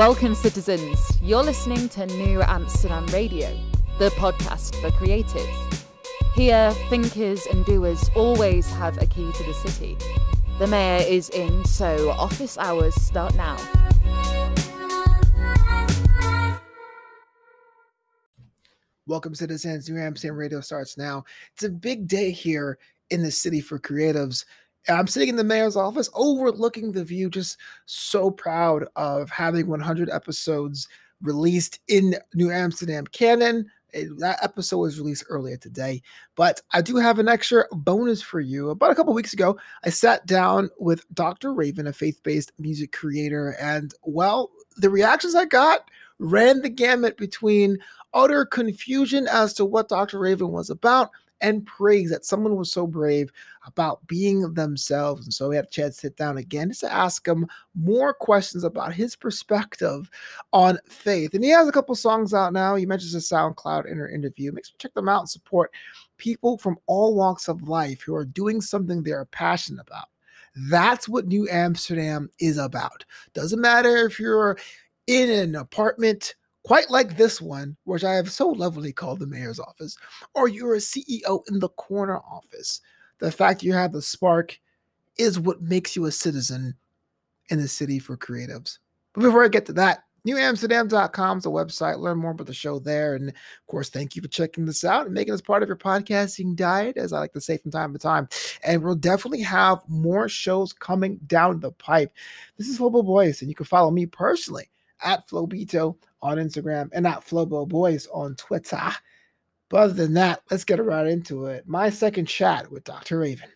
Welcome, citizens. You're listening to New Amsterdam Radio, the podcast for creatives. Here, thinkers and doers always have a key to the city. The mayor is in, so office hours start now. Welcome, citizens. New Amsterdam Radio starts now. It's a big day here in the city for creatives. I'm sitting in the mayor's office overlooking the view, just so proud of having 100 episodes released in New Amsterdam canon. Eh, that episode was released earlier today, but I do have an extra bonus for you. About a couple weeks ago, I sat down with Dr. Raven, a faith based music creator, and well, the reactions I got ran the gamut between utter confusion as to what Dr. Raven was about and praise that someone was so brave about being themselves. And so we had to sit down again just to ask him more questions about his perspective on faith. And he has a couple songs out now. He mentions a SoundCloud inner interview. Make sure to check them out and support people from all walks of life who are doing something they're passionate about. That's what New Amsterdam is about. Doesn't matter if you're in an apartment quite like this one, which I have so lovely called the mayor's office, or you're a CEO in the corner office. The fact you have the spark is what makes you a citizen in the city for creatives. But before I get to that, knewamsterdam.com is the website. Learn more about the show there. And of course, thank you for checking this out and making this part of your podcasting diet, as I like to say from time to time. And we'll definitely have more shows coming down the pipe. This is Flobo Boys, and you can follow me personally at Flobito on Instagram and at Flobo Boys on Twitter. But other than that, let's get right into it. My second chat with Dr. Raven.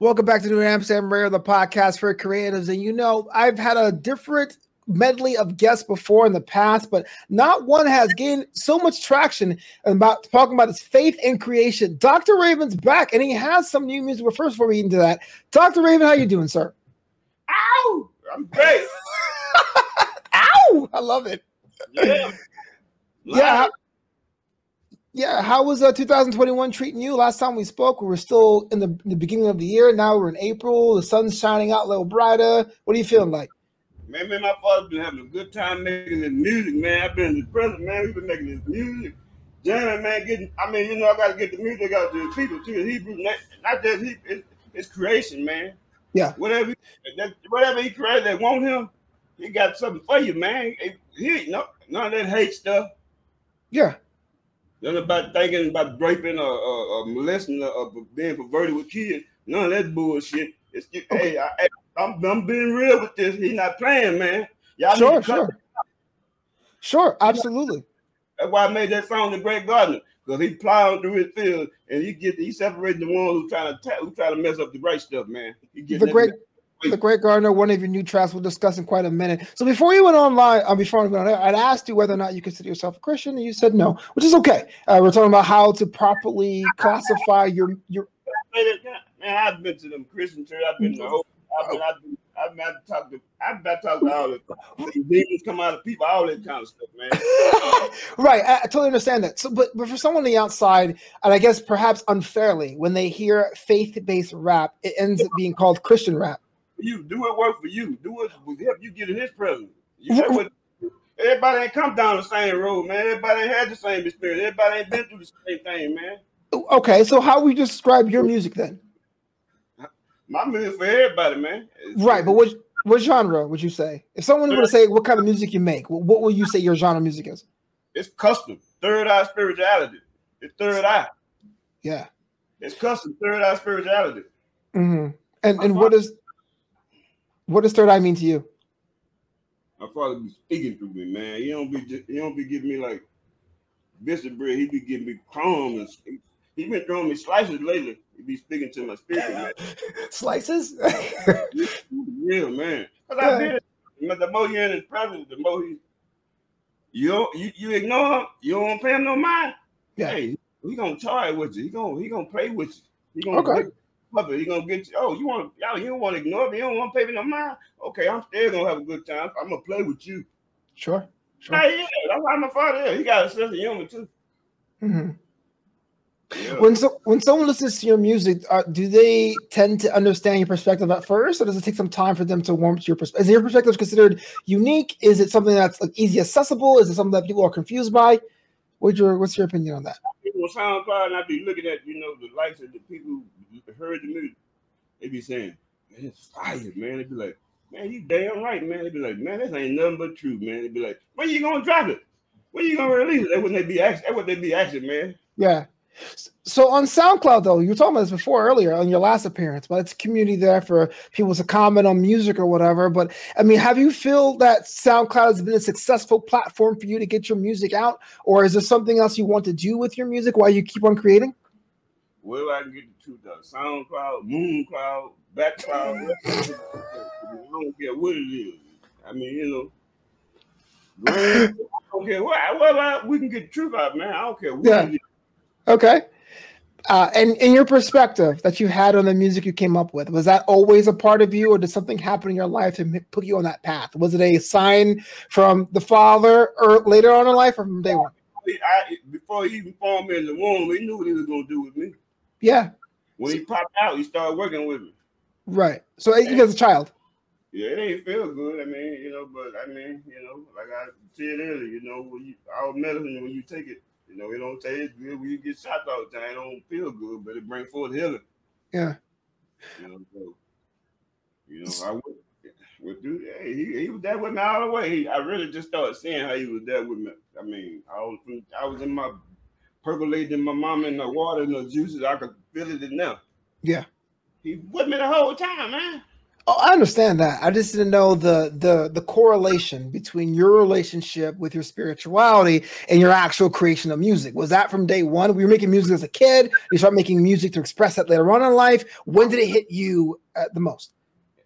Welcome back to New Amsterdam Rare, the podcast for creatives. And you know, I've had a different medley of guests before in the past, but not one has gained so much traction about talking about his faith in creation. Dr. Raven's back, and he has some new music. But first, before we get into that, Dr. Raven, how you doing, sir? Ow! I'm great. Ow! I love it. Yeah. Yeah. Yeah, how was uh, 2021 treating you? Last time we spoke, we were still in the, the beginning of the year. Now we're in April. The sun's shining out a little brighter. What are you feeling like? Man, me and my father been having a good time making this music, man. I've been in the present, man. We've been making this music. Jamming, man, getting, I mean, you know, I got to get the music out to the people, too. The Hebrew, not, not just he, it's, it's creation, man. Yeah. Whatever, that, whatever he created that want him, he got something for you, man. He, he no, none of that hate stuff. Yeah. None about thinking about raping or, or, or molesting or, or being perverted with kids. None of that bullshit. It's just, hey, I, I- I'm, I'm being real with this. He's not playing, man. Y'all Sure, need to sure. Sure, absolutely. That's why I made that song, The Great Gardener, because he plowing through his field and he get he separating the ones who trying to ta- who try to mess up the right stuff, man. He The great the Great Gardener, one of your new tracks we'll discuss in quite a minute. So before you went online, uh, before we went on air, I'd asked you whether or not you consider yourself a Christian, and you said no, which is okay. Uh, we're talking about how to properly classify your your. Man, I've been to them Christian church. I've been to the. I've been. I've been. I've been to talk to. I've been to talk to all the demons come out of people, all that kind of stuff, man. right, I, I totally understand that. So, but but for someone on the outside, and I guess perhaps unfairly, when they hear faith-based rap, it ends up being called Christian rap. You do it work for you. Do it will help you get in His presence. You know what? Everybody ain't come down the same road, man. Everybody ain't had the same experience. Everybody ain't been through the same thing, man. Okay, so how would you describe your music then? My music for everybody, man. It's- Right, but what what genre would you say? If someone were to say what kind of music you make, what, what will you say your genre music is? It's custom. Third eye spirituality. It's third eye. Yeah. It's custom third eye spirituality. Mm-hmm. And and what is what does third eye mean to you? My father be speaking through me, man. He don't be just, he don't be giving me like biscuit bread. He be giving me crumbs and he been throwing me slices lately. He be speaking to my spirit, man. Slices? yeah, man. Cause I been the more you're in his presence, the more he you you, you ignore him, you don't pay him no mind. Yeah. Hey, he gonna toy with you. He gonna he gonna play with you. He gonna Okay. get puppet. He gonna get you. Oh, you want y'all? You don't want to ignore me. You don't want to pay me no mind. Okay, I'm still gonna have a good time. I'm gonna play with you. Sure. Sure. Hey, yeah, that's why my father is. He got a sense of humor too. hmm Yeah. When so when someone listens to your music, uh, do they tend to understand your perspective at first, or does it take some time for them to warm to your perspective? Is your perspective considered unique? Is it something that's like easy accessible? Is it something that people are confused by? What's your What's your opinion on that? people on SoundCloud and I be looking at, you know, the likes of the people who heard the music. They'd be saying, man, it's fire, man. They'd be like, man, you damn right, man. They'd be like, man, this ain't nothing but true, man. They'd be like, when are you gonna drop it? When are you gonna release it? That's what they be asking. That's what they be asking, man. Yeah. So on SoundCloud, though, you were talking about this before earlier on your last appearance, but it's a community there for people to comment on music or whatever. But I mean, have you feel that SoundCloud has been a successful platform for you to get your music out, or is there something else you want to do with your music while you keep on creating? Where I can get the truth out? SoundCloud, MoonCloud, Backcloud. I don't care what it is. I mean, you know. Grand, I don't care what. Well, we can get the truth out, man. I don't care what Yeah. it is. Okay. Uh, and in your perspective that you had on the music you came up with, was that always a part of you, or did something happen in your life to put you on that path? Was it a sign from the father, or later on in life, or from day one? I, before he even formed me in the womb, he knew what he was gonna do with me. Yeah, When he popped out, he started working with me. right. So even as a child, Yeah, it ain't feel good. I mean, you know, but I mean, you know, like I said earlier, you know, when you our medicine when you take it, you know, it don't taste good when you get shot all the time. It don't feel good, but it brings forth healing. yeah. You know, so you know, I would would do. Hey, he, he was there with me all the way. He, I really just started seeing how he was there with me. I mean, I was I was in my percolating my mom in the water and the juices. I could feel it in there. Yeah. He with me the whole time, man. Oh, I understand that. I just didn't know the the the correlation between your relationship with your spirituality and your actual creation of music. Was that from day one? We were making music as a kid. You start making music to express that later on in life. When did it hit you at the most?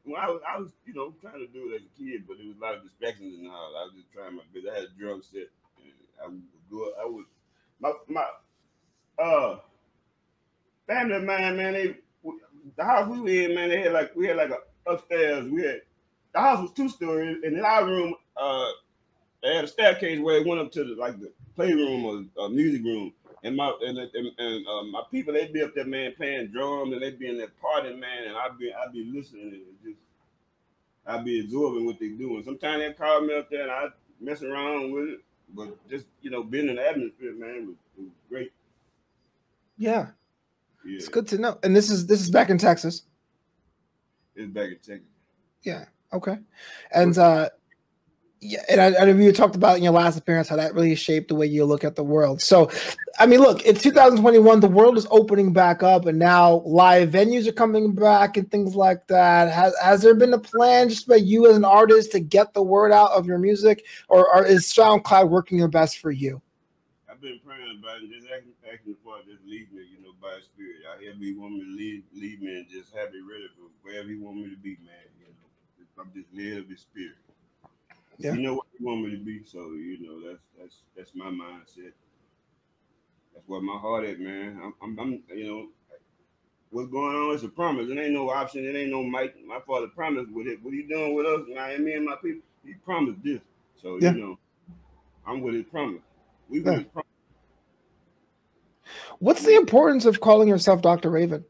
Well, I was, I was, you know, trying to do it as a kid, but it was a lot of distractions and all. I was just trying my best. I had a drum set. And I would go. I would my my uh family of mine, man. They the house we were in, man. They had like we had like a upstairs. We had the house was two stories, and in our room, uh, they had a staircase where it went up to the like the playroom or uh, music room. And my and, and, and uh, my people, they'd be up there, man, playing drums, and they'd be in there partying, man, and I'd be I'd be listening and just I'd be absorbing what they're doing. Sometimes they call me up there and I'd mess around with it, but just you know, being in the atmosphere, man, was, was great. Yeah, Yeah, it's good to know. And this is this is back in Texas. It's back in Texas. Yeah. Okay. And uh yeah, and I, I know you talked about in your last appearance how that really shaped the way you look at the world. So, I mean, look, it's 2021. The world is opening back up, and now live venues are coming back and things like that. Has has there been a plan just by you as an artist to get the word out of your music, or, or is SoundCloud working the best for you? I've been praying about it, just asking, asking for it, just lead me, you know, by His Spirit. I hear He want me to lead, lead me, and just have it ready for wherever He want me to be, man. You know, I'm just led of His Spirit. Yeah. You know what He want me to be, so you know that's that's that's my mindset. That's where my heart at, man. I'm, I'm, I'm you know, what's going on is a promise. It ain't no option. It ain't no might. My father promised with it. What he doing with us, and me and my people, he promised this. So Yeah. you know, I'm with his promise. We with Yeah. his promise. What's the importance of calling yourself Dr. Raven?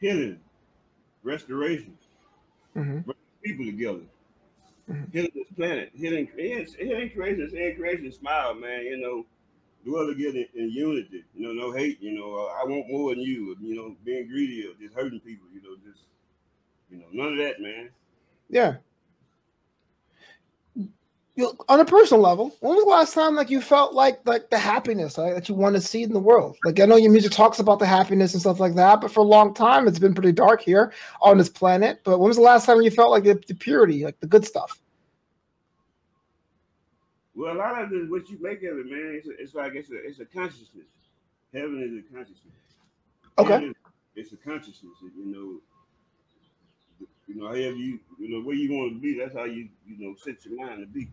healing, restoration, Mhm. people together, Mhm. healing this planet, healing, healing, healing creation, healing creation, smile, man. You know, dwell together in unity. You know, no hate. You know, uh, I want more than you. You know, being greedy or just hurting people. You know, just you know, none of that, man. Yeah. You, on a personal level, when was the last time like you felt like like the happiness like, that you want to see in the world? Like I know your music talks about the happiness and stuff like that, but for a long time it's been pretty dark here on this planet. But when was the last time you felt like the, the purity, like the good stuff? Well, a lot of it, what you make of it, man, it's, a, it's like it's a it's a consciousness. Heaven is a consciousness. Okay. Is- It's a consciousness. You know, you know, however you you know where you want to be, that's how you you know set your mind to be.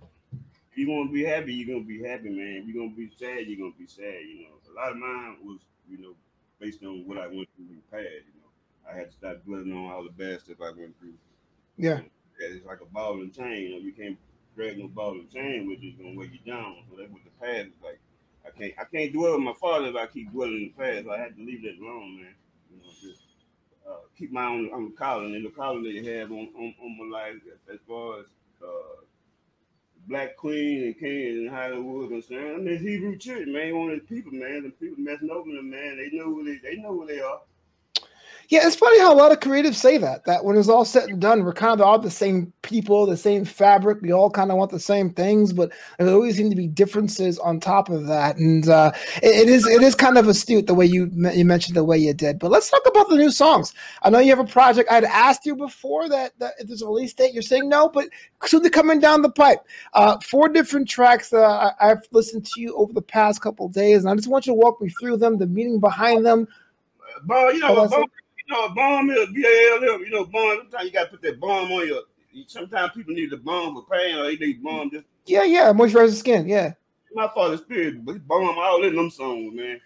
You want to be happy, you're gonna be happy, man. If you're gonna be sad, you're gonna be sad. You know, a lot of mine was you know based on what I went through in the past. You know, I had to start dwelling on all the bad stuff I went through. Yeah. Yeah, it's like a ball and chain. You know, you can't drag no ball and chain, which is gonna weigh you down. So that's what the past is like. I can't I can't dwell with my father if I keep dwelling in the past. I had to leave that alone, man. You know, just uh, keep my own on the calling and the calling that you have on, on, on my life as far as uh, Black Queen and King and Hollywood concerned. I mean, Hebrew Church, man, one of the people, man. The people messing over them, man. They know who they they know who they are. Yeah, it's funny how a lot of creatives say that. That when it's all said and done, we're kind of all the same people, the same fabric. We all kind of want the same things, but there always seem to be differences on top of that. And uh, it, it is it is kind of astute the way you you mentioned the way you did. But let's talk about the new songs. I know you have a project. I'd asked you before that, that if there's a release date, you're saying no, but soon coming down the pipe. Uh, four different tracks that I, I've listened to you over the past couple days, and I just want you to walk me through them, the meaning behind them. But you know, Know, balm is B A L M. You know, balm. Sometimes you gotta put that balm on your. Sometimes people need the balm for pain, or they need balm just. Yeah, yeah, moisturize the skin. Yeah. My father's spirit, but balm all in them songs, man.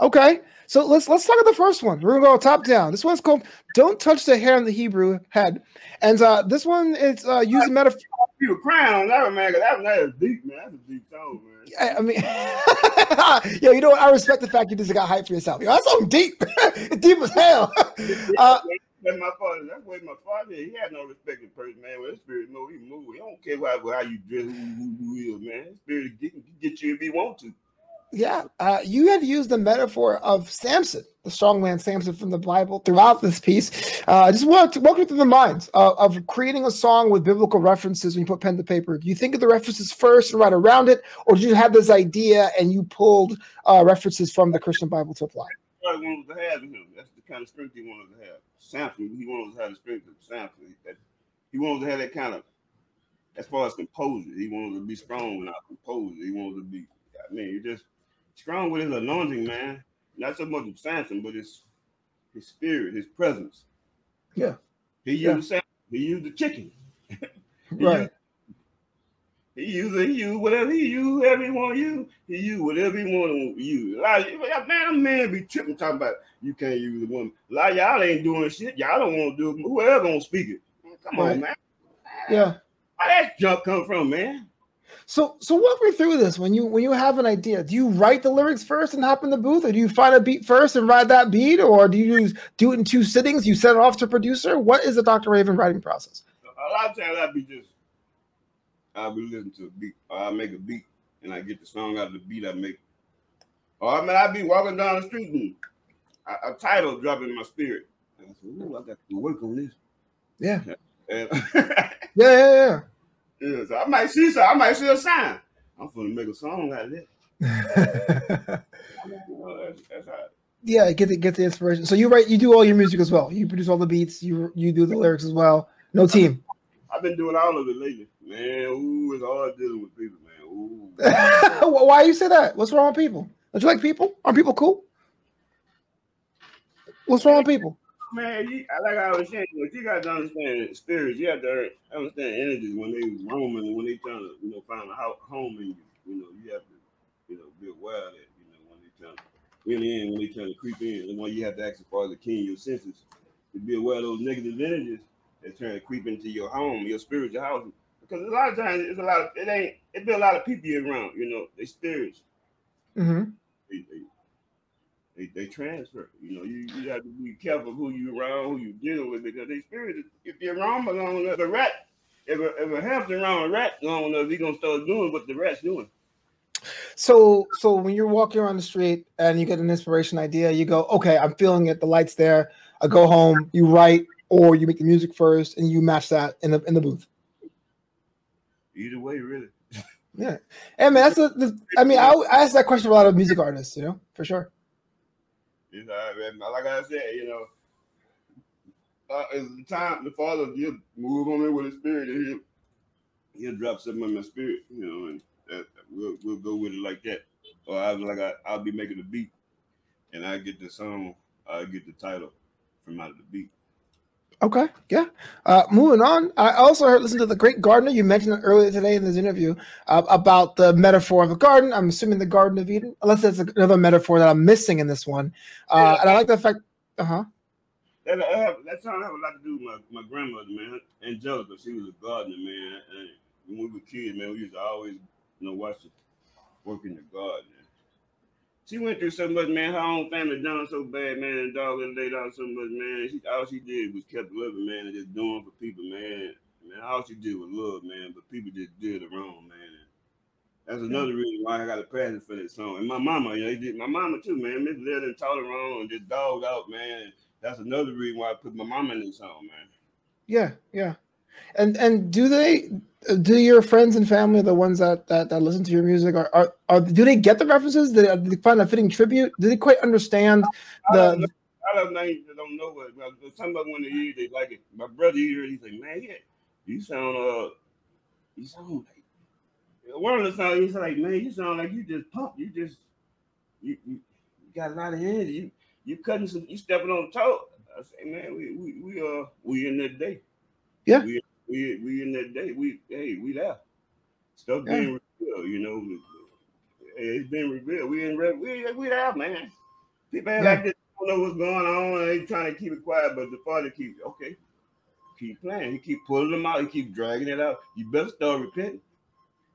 Okay, so let's let's talk about the first one. We're gonna go top down. This one's called "Don't Touch the Hair on the Hebrew Head," and uh, this one is uh, using metaphor. You were crying on that one, man. That was that deep, man. That's a deep song, man. I, I mean, yo, you know what? I respect the fact you just got hype for yourself. Yo, that's so deep, deep as hell. Uh, That's my father. That's my father. He had no respect for person, man. With his spirit, no, he move. He don't care how, how you dress, who, who, who you is, man. His spirit get, get you if he want to. Yeah, uh, you had used the metaphor of Samson, the strong man Samson from the Bible, throughout this piece. Uh, just walk you through the minds uh, of creating a song with biblical references when you put pen to paper. Do you think of the references first and write around it, or did you have this idea and you pulled uh, references from the Christian Bible to apply? Father wanted to have him. That's the kind of strength he wanted to have. Samson, he wanted to have the strength of Samson. He wanted to have that kind of, as far as composure, he wanted to be strong without composure. He wanted to be, I mean, he just strong with his anointing, man. Not so much of Samson, but his his spirit, his presence. Yeah. He Yeah. used Samson. He used the chicken. He Right. used- He used he used whatever he used, whatever he want to use. He used whatever he want to use. A lot of, man, man be tripping talking about you can't use a woman. A lot of y'all ain't doing shit. Y'all don't want to do it. Whoever gonna speak it. Come Right. on, man. Yeah. Where that junk come from, man? So so walk me through this. When you when you have an idea, do you write the lyrics first and hop in the booth, or do you find a beat first and ride that beat, or do you use, do it in two sittings? You send it off to producer. What is the Dr. Raven writing process? A lot of times I be just I'll be listening to a beat. Or I make a beat and I get the song out of the beat I make. Or I mean I be walking down the street and a, a title dropping in my spirit. And I said, Ooh, I got to work on this. Yeah, And yeah, yeah, yeah, so I might see so I might see a sign. I'm gonna make a song out of that. yeah. You know, that's, that's how yeah, get the get the inspiration. So you write, you do all your music as well. You produce all the beats. You you do the lyrics as well. No team. I've been doing all of it lately. Man, ooh, it's hard dealing with people, man. Ooh. Why you say that? What's wrong with people? Don't you like people? Aren't people cool? What's wrong with people? Man, you, I like I was saying, but you got to understand spirits. You have to understand energies when they roaming and when they trying to, you know, find a home in you. You know, you have to, you know, be aware of that. You know, when they trying to win in, when they trying to creep in, and when you have to act as far as the king your senses to be aware of those negative energies that's trying to creep into your home, your spiritual house. Because a lot of times it's a lot of it ain't it be a lot of people around. You know, they spirits. hmm They, they, they, they transfer. You know, you, you have to be careful who you around, who you dealing with, because they spirits. If you're around long enough, the rat, if a, if a hamster around a rat long enough, he gonna start doing what the rat's doing. So so when you're walking around the street and you get an inspiration idea, you go, okay, I'm feeling it. The lights there. I go home. You write, or you make the music first, and you match that in the in the booth. Either way, really. Yeah, and man, that's a, the, I mean, I, I ask that question of a lot of music artists, you know, for sure. You know, like I said, you know, uh, it's the time the Father he'll move on me with His Spirit, and he'll he'll drop something in my spirit, you know, and we'll we'll go with it like that. Or I like I, I'll be making a beat, and I get the song, I get the title from out of the beat. Okay, yeah. Uh, moving on, I also heard listen to the Great Gardener. You mentioned earlier today in this interview uh, about the metaphor of a garden. I'm assuming the Garden of Eden, unless there's another metaphor that I'm missing in this one. Uh, and I like the fact, uh huh. That that, have, that song have a lot to do with my, my grandmother, man, Angelica. She was a gardener, man. And when we were kids, man, we used to always, you know, watch her work in the garden. She went through so much, man. Her own family done so bad, man. And dog and laid out so much, man. She all she did was kept loving, man, and just doing for people, man. Man, all she did was love, man. But people just did it wrong, man. And that's another reason why I got a passion for this song. And my mama, you know, did my mama too, man. Miss Lil taught her wrong and just dogged out, man. That's another reason why I put my mama in this song, man. Yeah, yeah. And and do they do your friends and family the ones that that, that listen to your music are, are, are do they get the references? Do they, do they find a fitting tribute? Do they quite understand the? I don't know, I don't know, don't know what. Some of them when they hear they like it. My brother here, he's like, man, yeah, you sound uh, you sound like one of the songs. He's like, man, you sound like you just pump. You just you, you, you got a lot of energy. You you cutting some, you stepping on the toe. I say, man, we we we uh we in that day. Yeah. We we we in that day. We hey, we there. Stuff yeah. being revealed, you know. It's been revealed. We in we we there, man. People yeah. like this don't know what's going on they trying to keep it quiet, but the father keeps okay. Keep playing. He keep pulling them out. He keep dragging it out. You better start repenting.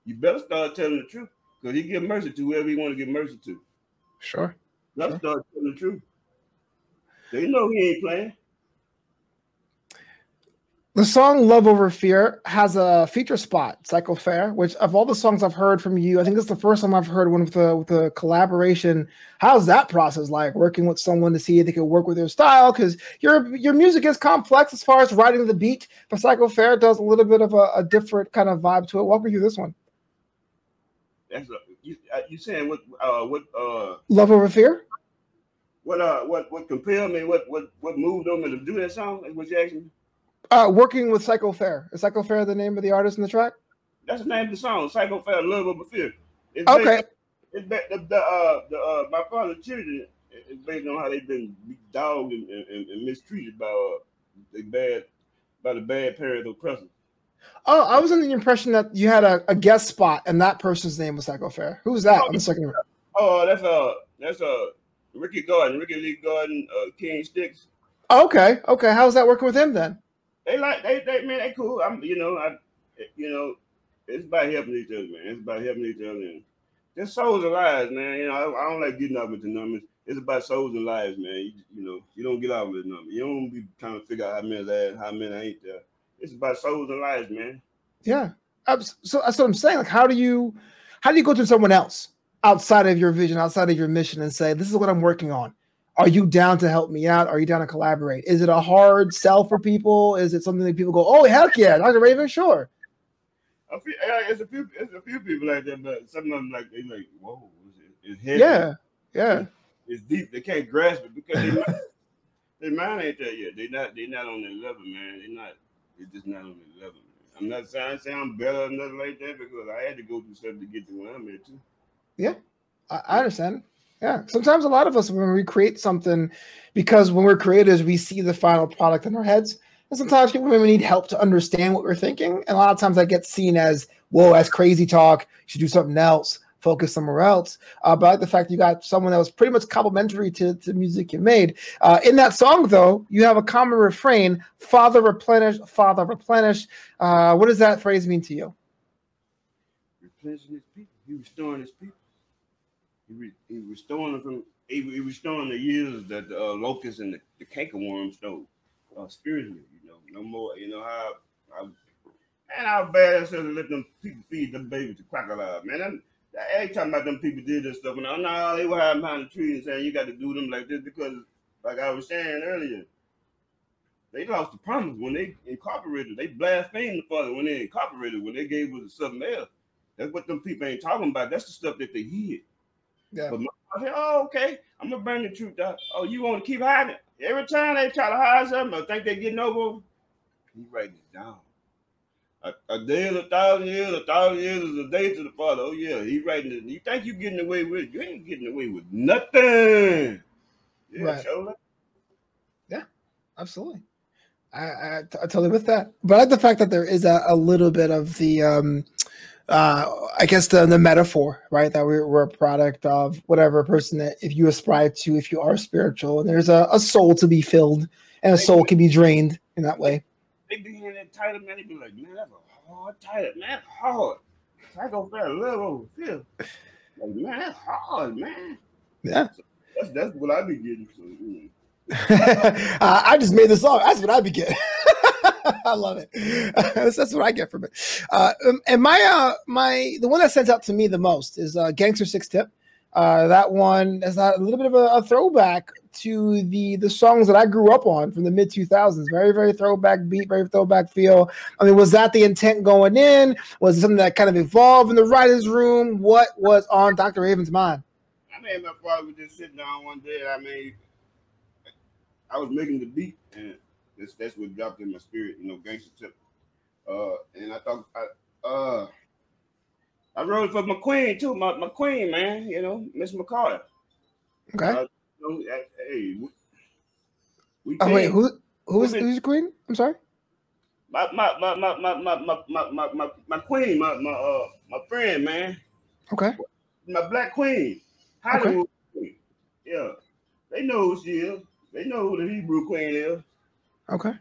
You better start telling the truth because he give mercy to whoever he want to give mercy to. Sure. Let's sure. start telling the truth. They know he ain't playing. The song Love Over Fear has a feature spot, Psycho Fair, which of all the songs I've heard from you, I think it's the first time I've heard one with the with the collaboration. How's that process like working with someone to see if they can work with your style? Because your your music is complex as far as writing the beat, but Psycho Fair does a little bit of a, a different kind of vibe to it. Walk me through this one. That's a, you, uh, you saying what uh what uh Love Over Fear? What uh what what compelled me? What what what moved me to do that song? What you asking? Uh, working with Psycho Fair. Is Psycho Fair the name of the artist in the track? That's the name of the song. Psycho Fair, Love Over Fear. It's okay. Based, it's based, the, the uh the uh my father's children is based on how they've been dogged and, and, and mistreated by uh the bad by the bad parents oppressors. Oh, I was under the impression that you had a, a guest spot and that person's name was Psycho Fair. Who's that? Oh, second. Oh, that's uh that's uh Ricky Gordon, Ricky Lee Gordon, uh King Sticks. Okay, okay. How's that working with him then? They like they they man they cool. I'm you know I you know it's about helping each other, man. It's about helping each other and just souls and lives, man. You know I, I don't like getting up with the numbers. It's about souls and lives, man. You, you know you don't get out with the numbers. You don't be trying to figure out how many there, how many I ain't there. It's about souls and lives, man. Yeah. So that's what I'm saying. Like, how do you how do you go to someone else outside of your vision, outside of your mission, and say, "This is what I'm working on." Are you down to help me out? Are you down to collaborate? Is it a hard sell for people? Is it something that people go, oh heck yeah, Dr. Raven, sure. A few, uh, it's a few, it's a few people like that, but some of them like they like, whoa, it's heavy. Yeah, yeah. It's, deep. They can't grasp it because they their mind ain't there yet. They not, they not on the level, man. They not, they just not on the level. Man. I'm not saying, I'm better or nothing like that because I had to go through something to get to where I'm at too. Yeah, I, I understand. Yeah, sometimes a lot of us when we create something, because when we're creators, we see the final product in our heads. And sometimes people need help to understand what we're thinking. And a lot of times that gets seen as, whoa, that's crazy talk. You should do something else, focus somewhere else. Uh, but I like the fact you got someone that was pretty much complimentary to, to the music you made. Uh, in that song, though, you have a common refrain Father replenish, Father replenish. Uh, what does that phrase mean to you? Replenishing his people, he restoring his people. He, re, he restoring them he, he restoring the years that the uh, locusts and the, the cankerworm stole uh, spiritually. You know, no more. You know how, how and how bad it to let them people feed them babies to crocodiles. Man, I'm, every time about them people did this stuff, and no, no, they were hiding behind the trees and saying you got to do them like this because, like I was saying earlier, they lost the promise when they incorporated. They blasphemed the Father when they incorporated. When they gave us something else. That's what them people ain't talking about. That's the stuff that they hid. Yeah. But I said, oh, okay, I'm gonna bring the truth out. Oh, you want to keep hiding? Every time they try to hide something, I think they're getting over. He writing it down. A, a, day is a thousand years, a thousand years is a day to the Father. Oh yeah, he writing it. You think you're getting away with it? You ain't getting away with nothing. Yeah, right. Yeah, absolutely. I, I, I totally with that. But I like the fact that there is a, a little bit of the um uh, I guess the, the metaphor, right? That we're, we're a product of whatever person that if you aspire to, if you are spiritual, and there's a, a soul to be filled, and a soul can be drained in that way. They be hearing that title, man. They be like, man, that's a hard title, man. Hard. I go for a little over. Like, man, that's hard, man. Yeah. So that's that's what I be getting. So, mm. uh, I just made the song. That's what I be getting. I love it. that's, what I get from it. Uh, um, and my uh, my the one that stands out to me the most is uh, Gangster Six Tip. Uh, that one is a little bit of a, a, throwback to the the songs that I grew up on from the mid 2000s. Very very throwback beat, very throwback feel. I mean, was that the intent going in? Was it something that kind of evolved in the writers' room? What was on Dr. Raven's mind? I mean, my father was just sitting down one day. I mean, I was making the beat, and that's that's what dropped in my spirit. You know, gangster tip. Uh, and I thought I uh I wrote for my queen too, my, my queen, man. You know, Miss McCarter. Okay. Uh, you know, hey, we, we oh wait, who who is who's the queen? I'm sorry. My my my my my my my my, my, my queen, my my uh my friend, man. Okay. My black queen, Hollywood okay. queen. Yeah, they know who she is. They know who the Hebrew queen is. Okay.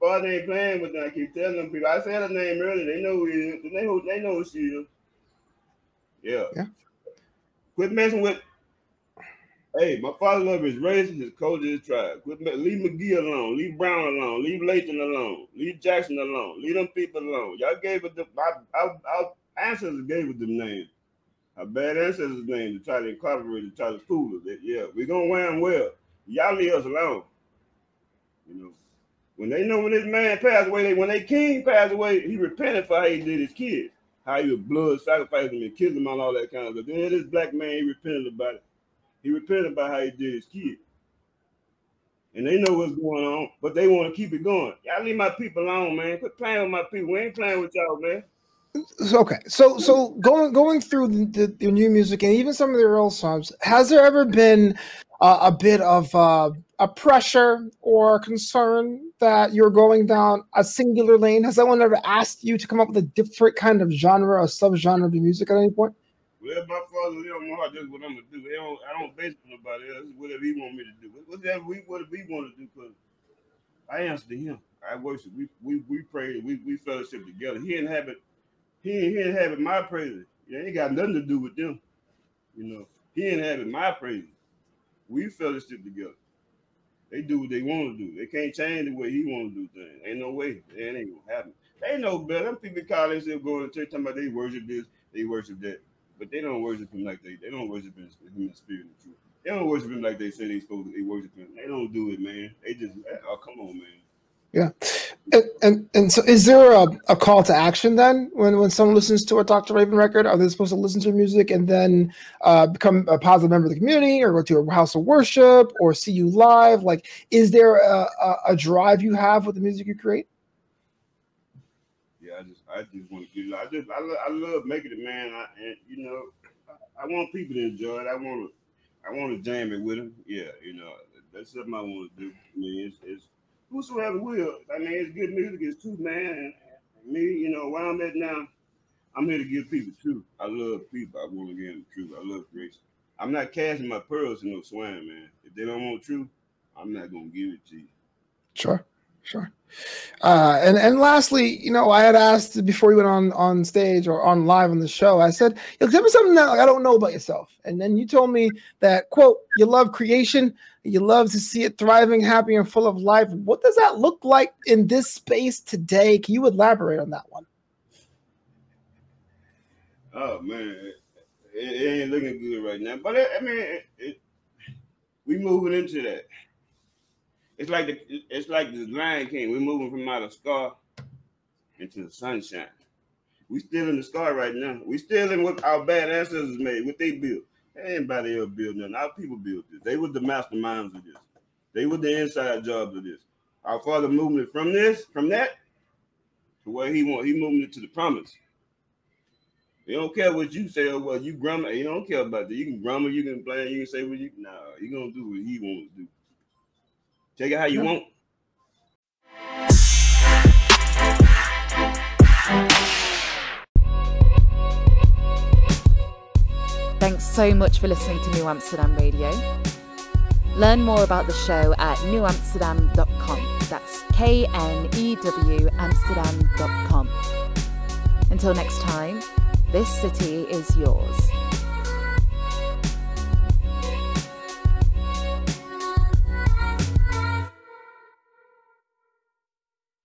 Father ain't playing with them. I keep telling them people. I said her name earlier. They know who it is. They know. They know who she is. Yeah. Yeah. Quit messing with. Hey, my father love his race, his culture, his tribe. Quit me- leave McGee alone. Leave Brown alone. Leave Layton alone. Leave Jackson alone. Leave them people alone. Y'all gave it the our, our, our ancestors gave it the name. Our bad ancestors' name to try to incorporate it, try to fool us. Yeah, we're gonna wear them well. Y'all leave us alone. You know, when they know when this man passed away, they when they king passed away, he repented for how he did his kids how you blood sacrificed him and killed him and all that kind of stuff. Then this black man, he repented about it. He repented about how he did his kid. And they know what's going on, but they want to keep it going. Y'all leave my people alone, man. Quit playing with my people. We ain't playing with y'all, man. Okay, so so going going through the, the, new music and even some of the old songs, has there ever been uh, a bit of uh, a pressure or concern that you're going down a singular lane? Has anyone ever asked you to come up with a different kind of genre or subgenre of music at any point? Well, my father, they don't know how that's what I'm gonna do. They don't, I don't base on nobody else. Whatever he want me to do, whatever we, whatever we want to do, because I answer to him. I worship. We we we pray. We we fellowship together. He didn't have it he he ain't having my praise. It ain't got nothing to do with them. You know, he ain't having my praise. We fellowship together. They do what they want to do. They can't change the way he want to do things. Ain't no way. It ain't gonna happen. They know better. Them people call themselves going to church talking about they worship this, they worship that. But they don't worship him like they they don't worship him in the spirit and truth. They don't worship him like they say they supposed to they worship him. They don't do it, man. They just oh come on, man. Yeah. And, and, and so is there a, a call to action then when, when someone listens to a Dr. Raven record? Are they supposed to listen to music and then uh, become a positive member of the community or go to a house of worship or see you live? Like, is there a, a, a drive you have with the music you create? Yeah, I just I just want to get I just I, love, I love making it, man. I, and you know, I, I want people to enjoy it. I want to I want to jam it with them. Yeah, you know, that's something I want to do. I mean, it's, it's whosoever will. I mean, it's good music. It's truth, man. And me, you know, where I'm at now, I'm here to give people truth. I love people. I want to give them truth. I love creation. I'm not casting my pearls in no swine, man. If they don't want truth, I'm not gonna give it to you. Sure, sure. Uh, and and lastly, you know, I had asked before you went on on stage or on live on the show. I said, "Tell me something that like, I don't know about yourself." And then you told me that quote, "You love creation, you love to see it thriving, happy, and full of life." What does that look like in this space today? Can you elaborate on that one? Oh man, it, it ain't looking good right now. But it, I mean, it, it, we moving into that. It's like the it's like the Lion King. We're moving from out of scar into the sunshine. We still in the scar right now. We still in what our bad ancestors made, what they built. Anybody else built nothing. Our people built this. They were the masterminds of this. They were the inside jobs of this. Our father moved it from this, from that, to where he want. He moved it to the promise. He don't care what you say or what you grumble. He don't care about that. You can grumble, you can blame, you can say what you. Nah, he gonna do what he wants to do. Take it how you want. Thanks so much for listening to New Amsterdam Radio. Learn more about the show at knewamsterdam.com. That's K N E W Amsterdam.com. Until next time, this city is yours.